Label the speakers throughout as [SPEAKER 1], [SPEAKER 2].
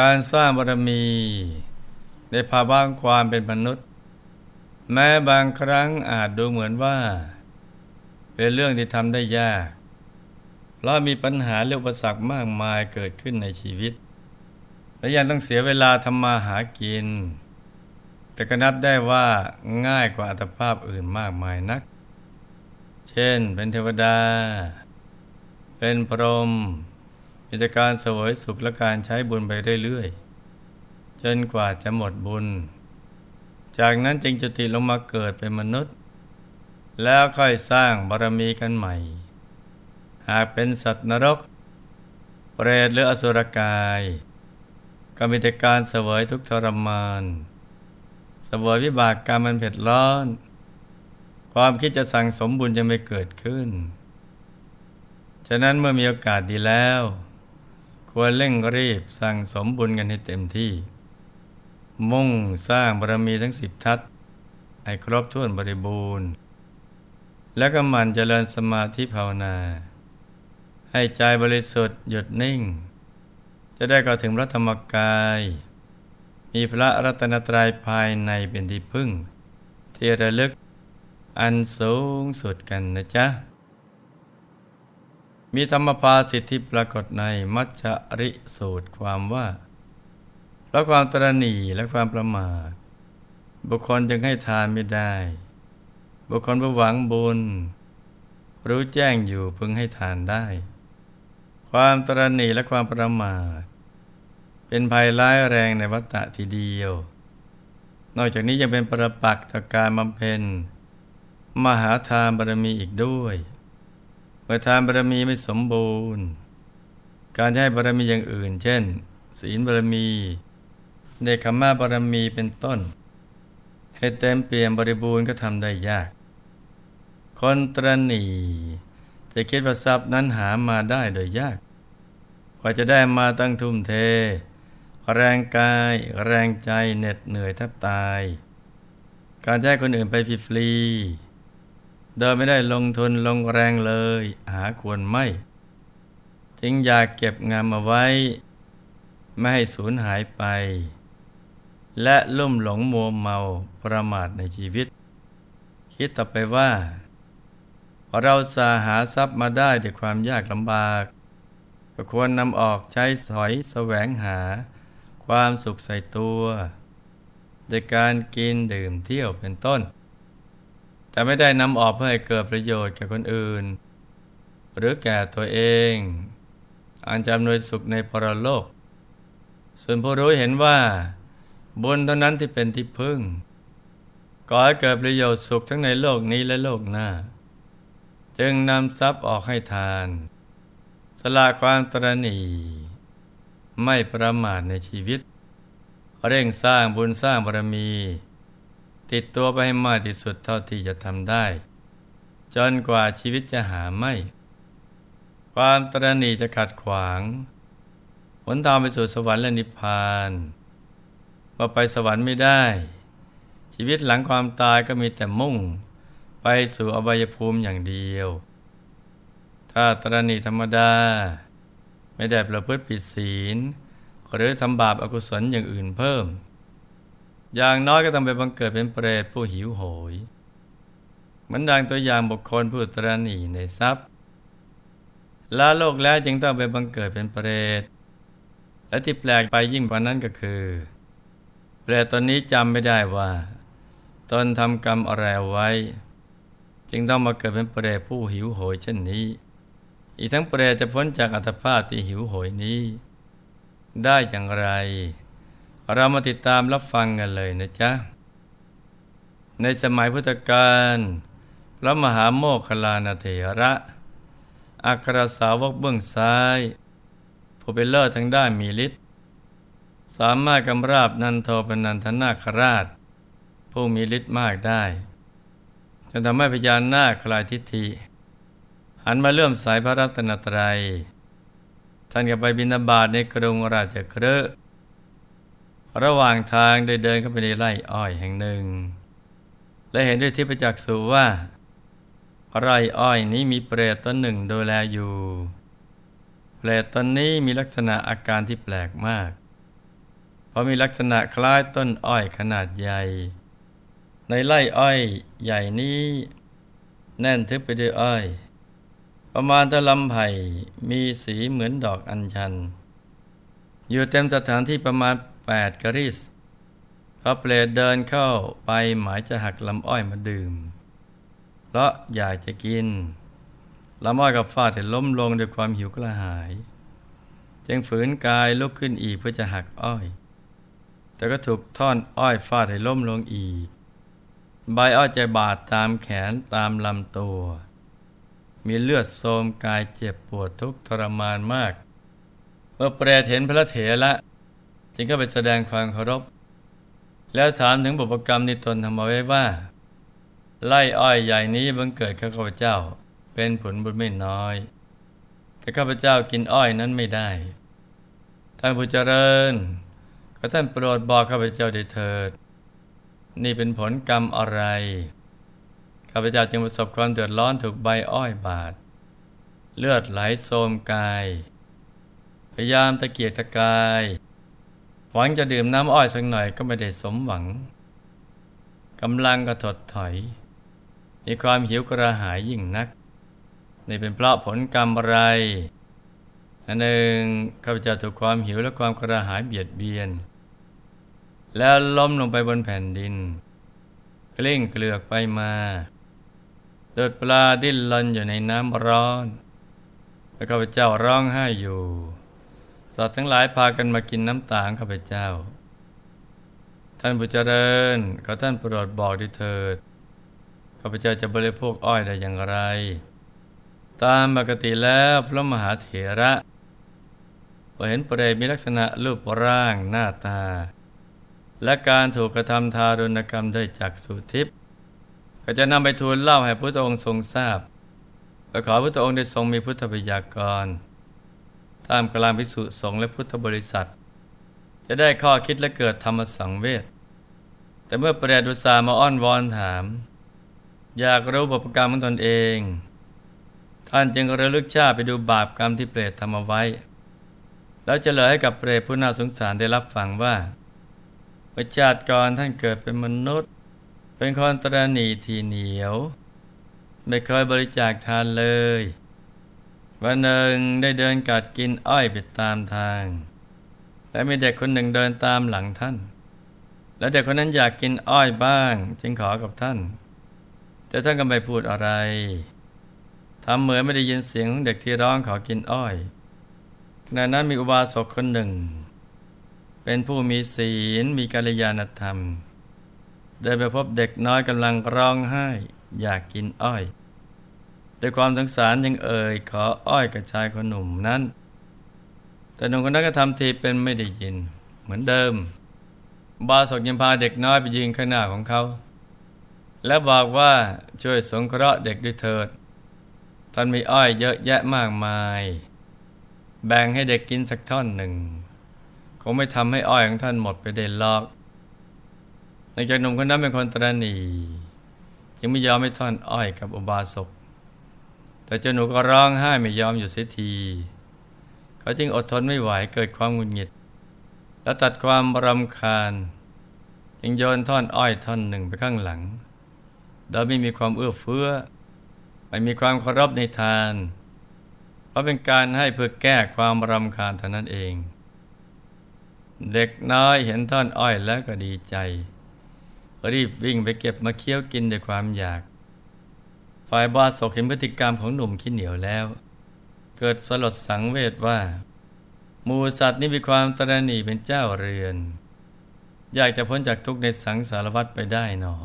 [SPEAKER 1] การสร้างบารมี ในภาวะความเป็นมนุษย์ แม้บางครั้งอาจดูเหมือนว่า เป็นเรื่องที่ทำได้ยากเพราะมีปัญหาเรื่องประสักมากมายเกิดขึ้นในชีวิต และยังต้องเสียเวลาทำมาหากิน แต่ก็นับได้ว่าง่ายกว่าอัตภาพอื่นมากมายนัก เช่นเป็นเทวดา เป็นพรหม มีแต่การสวยสุขและการใช้บุญไปเรื่อยๆจนกว่าจะหมดบุญ จากนั้นจึงจะติลงมาเกิดเป็นมนุษย์ แล้วค่อยสร้างบารมีกันใหม่ หากเป็นสัตว์นรก เปรตหรืออสุรกาย ก็มีแต่การเสวยทุกทรมานเสวยวิบากกรรมมันเผ็ดร้อน ความคิดจะสั่งสมบุญจะไม่เกิดขึ้นฉะนั้นเมื่อมีโอกาสดีแล้ว ควรเร่งรีบสั่งสมบุญกันให้เต็มที่ มุ่งสร้างบารมีทั้งสิบทัศให้ครบถ้วนบริบูรณ์ แล้วก็มันเจริญสมาธิภาวนา ให้ใจบริสุทธิ์หยุดนิ่ง จะได้ก่าถึงพระธรรมกาย มีพระรัตนตรัยภายในเป็นที่พึ่ง ที่ระลึกอันสูงสุดกันนะจ๊ะ มีธรรมภาสิทธิปรากฏในมัจจริสูตรความว่าเพราะความตรณีและความประมาท บุคคลจึงให้ทานไม่ได้ บุคคลผู้หวังบุญ รู้แจ้งอยู่พึงให้ทานได้ ความตรณีและความประมาท เป็นภัยร้ายแรงในวัฏฏะทีเดียว นอกจากนี้ยังเป็นประปักษ์ต่อการบำเพ็ญ มหาทานบารมีอีกด้วย มื่อทานบารมีไม่สมบูรณ์ การให้บารมีอย่างอื่น เช่น ศีลบารมีเนคขมาบารมีเป็นต้น ให้เต็มเปี่ยมบริบูรณ์ก็ทำได้ยาก คนตรณีจะคิดว่าทรัพย์นั้นหามาได้โดยยาก กว่าจะได้มาตั้งทุ่มเท แรงกายแรงใจเหน็ดเหนื่อยแทบตาย การใช้คนอื่นไปฟรี โดยไม่ได้ลงทุนลงแรงเลย หาควรไม่ จึงอยากเก็บงานมาไว้ ไม่ให้สูญหายไป และลุ่มหลงมัวเมาประมาทในชีวิต คิดต่อไปว่า เราสาหาทรัพย์มาได้ด้วยความยากลำบาก ก็ควรนำออกใช้สอยแสวงหา ความสุขใส่ตัวโดยการกินดื่มเที่ยวเป็นต้น แต่ไม่ได้นำออกเพื่อให้เกิดประโยชน์แก่คนอื่น หรือแก่ตัวเอง อันจำนวยสุขในปรโลก ส่วนผู้รู้เห็นว่า บุญเท่านั้นที่เป็นที่พึ่งก่อให้เกิดประโยชน์สุขทั้งในโลกนี้และโลกหน้า จึงนำทรัพย์ออกให้ทาน สละความตรณีไม่ประมาทในชีวิต เร่งสร้างบุญสร้างบารมี ติดตัวไปให้มากที่สุดเท่าที่จะทำได้ จนกว่าชีวิตจะหาไม่ ความตรณีจะขัดขวางหนทางไปสู่สวรรค์และนิพพานพอไปสวรรค์ไม่ได้ ชีวิตหลังความตายก็มีแต่มุ่ง ไปสู่อบายภูมิอย่างเดียว ถ้าตรณีธรรมดา ไม่ได้ประพฤติผิดศีล หรือทำบาปอากุศลอย่างอื่นเพิ่ม อย่างน้อยก็ต้องไปบังเกิดเป็นเปรตผู้หิวโหย เหมือนดังตัวอย่างบุคคลผู้ตรณีในทรัพย์ลาโลกแล้วจึงต้องไปบังเกิดเป็นเปรต และที่แปลกไปยิ่งกว่านั้นก็คือ เปรตตอนนี้จำไม่ได้ว่าตนทำกรรมอะไรไว้ จึงต้องมาเกิดเป็นเปรตผู้หิวโหยเช่นนี้ อีกทั้งเปรตจะพ้นจากอัตภาพที่หิวโหยนี้ ได้อย่างไร เรามาติดตามรับฟังกันเลยนะจ๊ะ ในสมัยพุทธกาลพระมหาโมคคลานเถระอัครสาวกเบื้องซ้าย ผู้เป็นเลิศทั้งด้านมีฤทธิ์สามารถกำราบนันโทปนันทนาคราช ผู้มีฤทธิ์มากได้จนทำให้พญานนาคคลายทิฏฐิ หันมาเลื่อมสายพระรัตนตรัย ท่านก็ไปบินาบาตในกรุงราชเครือ ระหว่างทางได้เดินเข้าไปในไร่อ้อยแห่งหนึ่ง และเห็นด้วยทิพจักษุว่า ไร่อ้อยนี้มีเปรตตนหนึ่งดูแลอยู่ เปรตตนนี้มีลักษณะอาการที่แปลกมาก เพราะมีลักษณะคล้ายต้นอ้อยขนาดใหญ่ ในไร่อ้อยใหญ่นี้ แน่นทึบไปด้วยอ้อย ประมาณตะลำไผ่มีสีเหมือนดอกอัญชัน อยู่เต็มสถานที่ประมาณ แปดกริสพระเปรตเดินเข้าไปหมายจะหักลำอ้อยมาดื่ม เพราะอยากจะกินลำอ้อยกับฟาดเห็นล้มลงด้วยความหิวกระหาย จึงฝืนกายลุกขึ้นอีกเพื่อจะหักอ้อย แต่ก็ถูกท่อนอ้อยฟาดให้ล้มลงอีก ใบอ้อยจะบาดตามแขนตามลำตัว มีเลือดโสมกายเจ็บปวดทุกทรมานมากเมื่อเปรตเห็นพระเถระ จึงก็ไปแสดงความเคารพ แล้วถามถึงบุพกรรมในตนทำเอาไว้ว่า ไล่อ้อยใหญ่นี้บังเกิดข้าพเจ้า เป็นผลบุญไม่น้อย แต่ข้าพเจ้ากินอ้อยนั้นไม่ได้ ท่านผู้เจริญก็ท่านโปรดบอกข้าพเจ้าได้เถิด นี่เป็นผลกรรมอะไรข้าพเจ้าจึงประสบความเดือดร้อนถูกใบอ้อยบาด เลือดไหลโสมกาย พยายามตะเกียกตะกาย หวังจะดื่มน้ำอ้อยสักหน่อยก็ไม่ได้สมหวังกำลังก็ถดถอย มีความหิวกระหายยิ่งนัก นี่เป็นเพราะผลกรรมอะไรอันหนึ่งข้าพเจ้าถูกความหิวและความกระหายเบียดเบียน แล้วล้มลงไปบนแผ่นดิน กลิ้งเกลือกไปมาเดิดปลาดิ้นลนอยู่ในน้ำร้อน แล้วข้าพเจ้าร้องไห้อยู่ สัตว์ทั้งหลายพากันมากินน้ำตาของข้าพเจ้า ท่านผู้เจริญขอท่านโปรดบอกด้วยเถิดข้าพเจ้าจะบริโภคอ้อยได้อย่างไร ตามปกติแล้วพระมหาเถระพอเห็นเปรตมีลักษณะรูปร่างหน้าตา และการถูกกระทำทารุณกรรมด้วยจักสุทิพย์ก็จะนำไปทูลเล่าให้พระองค์ทรงทราบไปขอพระองค์ได้ทรงมีพุทธบัญญัติกร ตามกลางพิสุสงฆ์และพุทธบริษัท จะได้ข้อคิดและเกิดธรรมสังเวชแต่เมื่อเปรตดุษามาอ้อนวอนถาม อยากรู้บุพกรรมของตนเอง ท่านจึงระลึกชาติไปดูบาปกรรมที่เปรตทำเอาไว้ แล้วจะเลยให้กับเปรตผู้น่าสงสารได้รับฟังว่าประชาติก่อนท่านเกิดเป็นมนุษย์ เป็นคนตรณีทีเหนียว ไม่เคยบริจาคทานเลย วันหนึ่งได้เดินกัดกินอ้อยไปตามทาง และมีเด็กคนหนึ่งเดินตามหลังท่าน และเด็กคนนั้นอยากกินอ้อยบ้าง จึงขอกับท่าน แต่ท่านก็ไม่พูดอะไรทำเหมือนไม่ได้ยินเสียงของเด็กที่ร้องขอกินอ้อยในนั้นมีอุบาสกคนหนึ่ง เป็นผู้มีศีลมีกัลยาณธรรมเดินไปพบเด็กน้อยกำลังร้องไห้ อยากกินอ้อย ด้วยความสงสารยังเอ่ยขออ้อยกับชายคนหนุ่มนั้น แต่หนุ่มคนนั้นก็ทำทีเป็นไม่ได้ยิน เหมือนเดิม บาสกยังพาเด็กน้อยไปยืนข้างหน้าของเขา และบอกว่าช่วยสงเคราะห์เด็กด้วยเถิดท่านมีอ้อยเยอะแยะมากมาย แบ่งให้เด็กกินสักท่อนหนึ่งคงไม่ทำให้อ้อยของท่านหมดไปเด่นลอกในจากหนุ่มคนนั้นเป็นคนตรณีจึงไม่ยอมให้ท่อนอ้อยกับอุบาสก แต่เจ้าหนูก็ร้องไห้ไม่ยอมอยู่เสียทีเขาจึงอดทนไม่ไหวเกิดความหงุดหงิด และตัดความรำคาญ จึงโยนท่อนอ้อยท่อนหนึ่งไปข้างหลัง โดยไม่มีความเอื้อเฟื้อ ไม่มีความเคารพในทาน เพราะเป็นการให้เพื่อแก้ความรำคาญเท่านั้นเอง เด็กน้อยเห็นท่อนอ้อยแล้วก็ดีใจ รีบวิ่งไปเก็บมาเคี้ยวกินด้วยความอยาก ฝ่ายบาสกเห็นพฤติกรรมของหนุ่มขี้เหนียวแล้ว เกิดสลดสังเวชว่า มูสัตว์นี้มีความตระหนี่เป็นเจ้าเรือน อยากจะพ้นจากทุกข์ในสังสารวัฏไปได้หนอ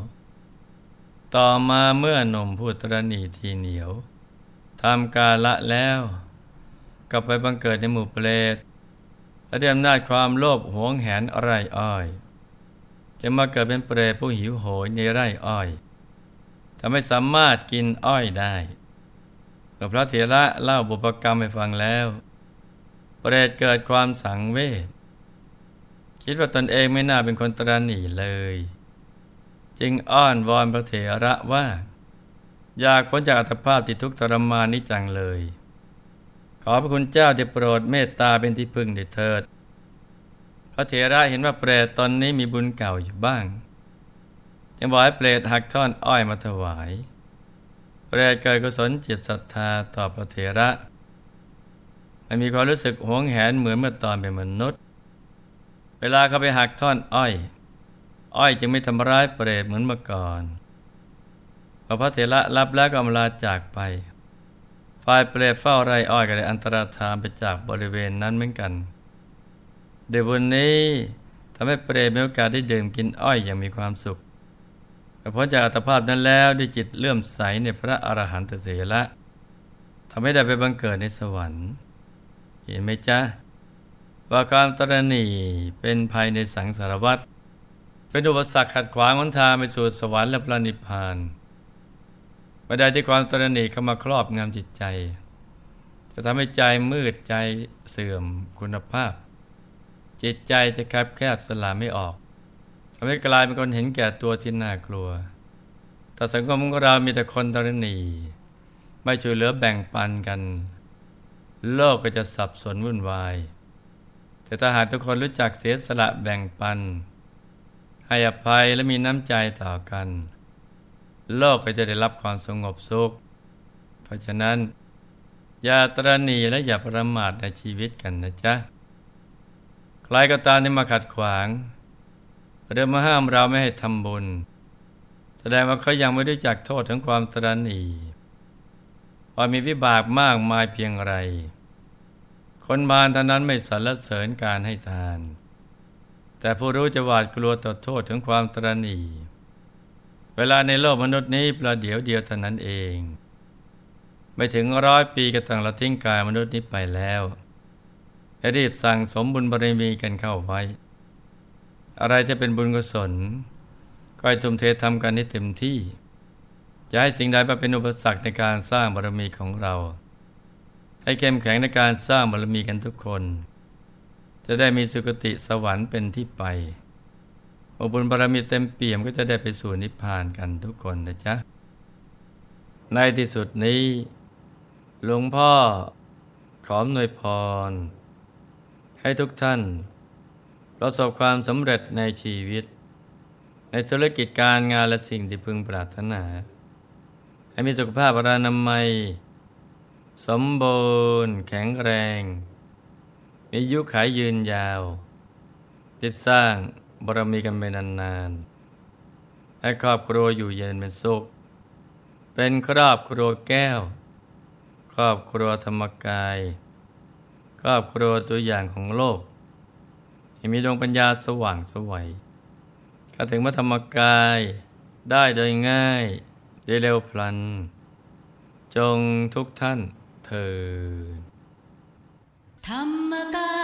[SPEAKER 1] ต่อมาเมื่อหนุ่มผู้ตรณีทีเหนียวทำกาละแล้วกลับไปบังเกิดในหมู่เปรตและด้วยอำนาจความโลภหวงแหนไร่อ้อย จะมาเกิดเป็นเปรตผู้หิวโหยในไร่อ้อย ทำให้สามารถกินอ้อยได้เมื่อพระเถระเล่าบุพกรรมให้ฟังแล้วเปรตเกิดความสังเวชคิดว่าตนเองไม่น่าเป็นคนตรณีเลย จึงอ้อนวอนพระเถระว่า อยากพ้นจากอัตภาพที่ทุกข์ทรมานนี้จังเลย ขอพระคุณเจ้าได้โปรดเมตตาเป็นที่พึ่งเถิด พระเถระเห็นว่าเปรตตอนนี้มีบุญเก่าอยู่บ้าง จึงบอกให้เปรตหักท่อนอ้อยมาถวาย เปรตเกิดกุศลจิตศรัทธาต่อพระเถระไม่มีความรู้สึกหวงแหนเหมือนเมื่อตอนเป็นมนุษย์ เวลาเขาไปหักท่อนอ้อย อ้อยจึงไม่ทำร้ายเปรตเหมือนเมื่อก่อนพอพระเถระรับแล้วก็อำลาจากไป ฝ่ายเปรตเฝ้าไรอ้อยก็ได้อันตรธานไปจากบริเวณนั้นเหมือนกันเดี๋ยววันนี้ทำให้เปรตมีโอกาสได้ดื่มกินอ้อยอย่างมีความสุข พ้นจากอัตภาพนั้นแล้วด้วยจิตเลื่อมใสในพระอรหันตเถระทำให้ได้ไปบังเกิดในสวรรค์ เห็นไหมจ๊ะ ว่าความตรณีเป็นภัยในสังสารวัฏเป็นอุปสรรคขัดขวางวันทางไปสู่สวรรค์และพระนิพพานเมื่อใดที่ความตรณีเข้ามาครอบงำจิตใจ จะทำให้ใจมืดใจเสื่อมคุณภาพ จิตใจจะแคบแคบสลาไม่ออก ทำให้กลายเป็นคนเห็นแก่ตัวที่น่ากลัว แต่สังคมของเรามีแต่คนตรณีไม่ช่วยเหลือแบ่งปันกัน โลกก็จะสับสนวุ่นวาย แต่ถ้าหากทุกคนรู้จักเสียสละแบ่งปัน ให้อภัยและมีน้ำใจต่อกัน โลกก็จะได้รับความสงบสุข เพราะฉะนั้น อย่าตรณีและอย่าประมาทในชีวิตกันนะจ๊ะ ใครก็ตามที่มาขัดขวาง เริ่มมาห้ามเราไม่ให้ทำบุญ แสดงว่าเขายังไม่ได้จักโทษถึงความตรณีว่ามีวิบากมากมายเพียงไร คนบานท่านั้นไม่สรรเสริญการให้ทาน แต่ผู้รู้จะหวาดกลัวต่อโทษถึงความตรณีเวลาในโลกมนุษย์นี้ประเดี๋ยวเดียวเท่านั้นเอง ไม่ถึงร้อยปีก็ต้องละทิ้งกายมนุษย์นี้ไปแล้วรีบสั่งสมบุญบารมีกันเข้าไว้ อะไรจะเป็นบุญกุศล ก็ให้ทุ่มเททำกันให้เต็มที่จะให้สิ่งใดมาเป็นอุปสรรคในการสร้างบารมีของเรา ให้เข้มแข็งในการสร้างบารมีกันทุกคน จะได้มีสุคติสวรรค์เป็นที่ไปอบุญบารมีเต็มเปี่ยมก็จะได้ไปสู่นิพพานกันทุกคนนะจ๊ะ ในที่สุดนี้ หลวงพ่อขอหน่วยพร ให้ทุกท่าน ประสบความสำเร็จในชีวิต ในธุรกิจการงานและสิ่งที่พึงปรารถนา ให้มีสุขภาพรานามัย สมบูรณ์แข็งแรง มีอายุขายยืนยาว ติดสร้างบารมีกันไปนานๆให้ครอบครัวอยู่เย็นเป็นสุข เป็นครอบครัวแก้ว ครอบครัวธรรมกาย ครอบครัวตัวอย่างของโลก ให้มีดวงปัญญาสว่างสวัยเข้าถึงพระธรรมกายได้โดยง่ายได้เร็วพลัน จงทุกท่านเถิด
[SPEAKER 2] ธรรมกาย